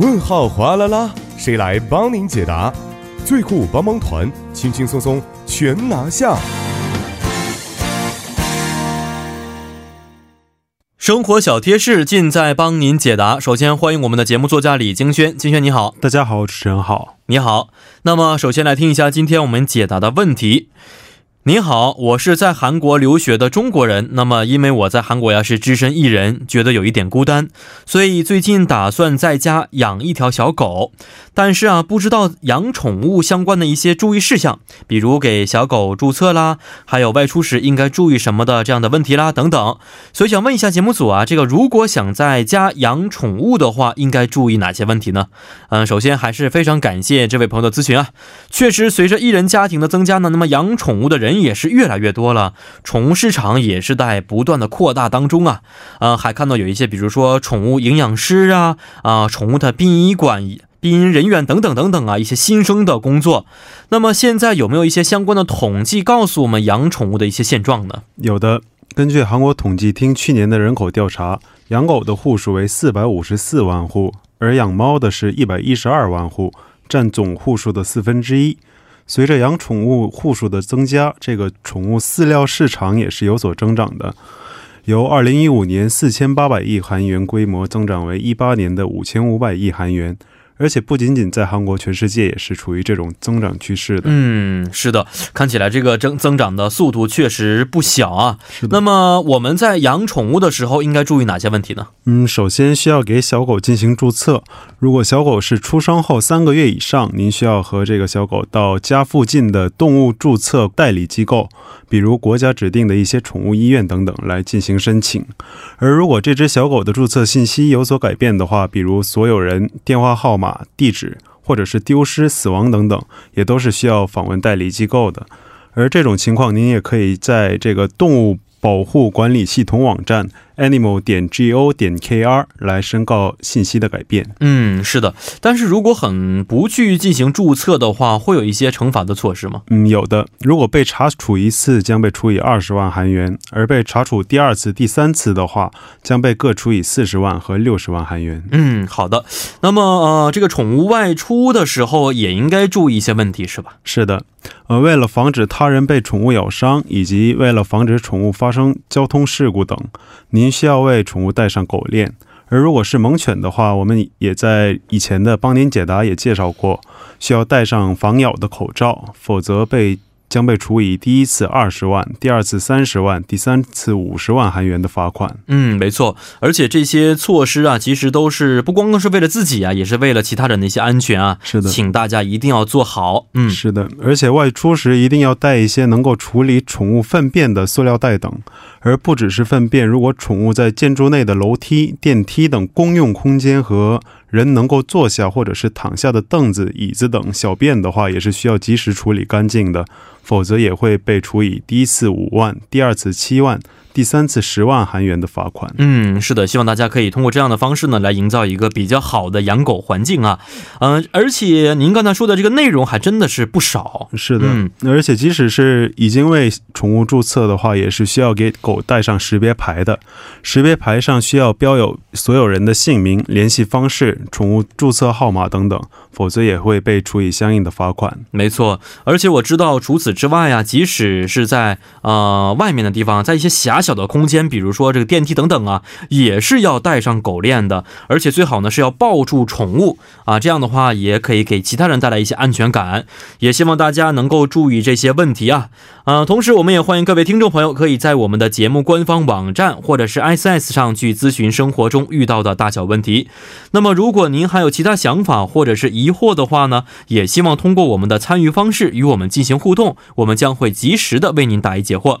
问号哗啦啦，谁来帮您解答？最酷帮帮团，轻轻松松全拿下。生活小贴士尽在帮您解答。首先欢迎我们的节目作家李金轩，金轩你好，大家好，主持人好，你好。那么首先来听一下今天我们解答的问题。你好，我是在韩国留学的中国人。那么，因为我在韩国呀是只身一人，觉得有一点孤单，所以最近打算在家养一条小狗。但是啊，不知道养宠物相关的一些注意事项，比如给小狗注册啦，还有外出时应该注意什么的这样的问题啦等等。所以想问一下节目组啊，这个如果想在家养宠物的话，应该注意哪些问题呢？嗯，首先还是非常感谢这位朋友的咨询啊。确实，随着一人家庭的增加呢，那么养宠物的人人也是越来越多了，宠物市场也是在不断的扩大当中啊。呃，还看到有一些，比如说宠物营养师啊，啊，宠物的殡仪馆。殡仪人员等等等等啊，一些新生的工作。那么现在有没有一些相关的统计告诉我们养宠物的一些现状呢？有的，根据韩国统计厅去年的人口调查，养狗的户数为四百五十四万户，而养猫的是一百一十二万户，占总户数的四分之一。随着养宠物户数的增加，这个宠物饲料市场也是有所增长的，由二零一五年四千八百亿韩元规模增长为一八年的五千五百亿韩元。而且不仅仅在韩国，全世界也是处于这种增长趋势的。嗯，是的，看起来这个增增长的速度确实不小啊。那么我们在养宠物的时候应该注意哪些问题呢？嗯，首先需要给小狗进行注册。如果小狗是出生后三个月以上，您需要和这个小狗到家附近的动物注册代理机构，比如国家指定的一些宠物医院等等来进行申请。而如果这只小狗的注册信息有所改变的话，比如所有人、电话号码。地址，或者是丢失、死亡等等，也都是需要访问代理机构的。而这种情况，您也可以在这个动物保护管理系统网站。Animal 点 go 点 kr 来申告信息的改变。嗯，是的，但是如果很不去进行注册的话，会有一些惩罚的措施吗？嗯，有的。如果被查处一次，将被处以二十万韩元；而被查处第二次、第三次的话，将被各处以四十万和六十万韩元。嗯，好的。那么，呃，这个宠物外出的时候也应该注意一些问题，是吧？是的。呃，为了防止他人被宠物咬伤，以及为了防止宠物发生交通事故等，您。需要为宠物戴上狗链，而如果是猛犬的话，我们也在以前的帮您解答也介绍过，需要戴上防咬的口罩，否则被。将被处以第一次二十万，第二次三十万，第三次五十万韩元的罚款。嗯，没错，而且这些措施啊，其实都是不光光是为了自己啊，也是为了其他人的一些安全啊。是的，请大家一定要做好。嗯，是的，而且外出时一定要带一些能够处理宠物粪便的塑料袋等，而不只是粪便。如果宠物在建筑内的楼梯、电梯等公用空间和人能够坐下或者是躺下的凳子、椅子等小便的话，也是需要及时处理干净的，否则也会被处以第一次五万、第二次七万。第三次十万韩元的罚款。嗯，是的，希望大家可以通过这样的方式呢，来营造一个比较好的养狗环境啊。嗯，而且您刚才说的这个内容还真的是不少。是的，嗯，而且即使是已经为宠物注册的话，也是需要给狗带上识别牌的。识别牌上需要标有所有人的姓名、联系方式、宠物注册号码等等，否则也会被处以相应的罚款。没错，而且我知道除此之外啊，即使是在呃外面的地方，在一些狭小的空间，比如说这个电梯等等啊，也是要带上狗链的，而且最好呢是要抱住宠物啊，这样的话也可以给其他人带来一些安全感。也希望大家能够注意这些问题啊，啊，同时我们也欢迎各位听众朋友可以在我们的节目官方网站或者是 S S 上去咨询生活中遇到的大小问题。那么如果您还有其他想法或者是疑惑的话呢，也希望通过我们的参与方式与我们进行互动，我们将会及时的为您答疑解惑。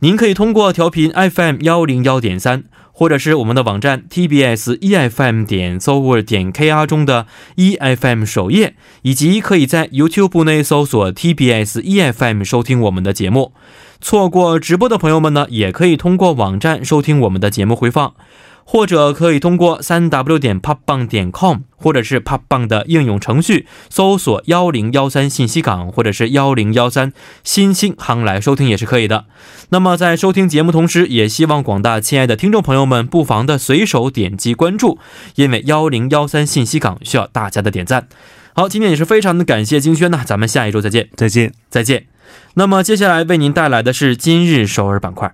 您可以通过调频 FM 幺零幺点三。或者是我们的网站 tbs efm 点 s o v e r 点 kr 中的 efm 首页，以及可以在 YouTube 内搜索 tbs efm 收听我们的节目。错过直播的朋友们呢，也可以通过网站收听我们的节目回放。或者可以通过三 w 点 popbang 点 com，或者是 popbang 的应用程序搜索幺零幺三信息港，或者是幺零幺三新星行来收听也是可以的。那么在收听节目同时，也希望广大亲爱的听众朋友们不妨的随手点击关注，因为幺零幺三信息港需要大家的点赞。好，今天也是非常的感谢金轩呢，咱们下一周再见，再见，再见。那么接下来为您带来的是今日首尔板块。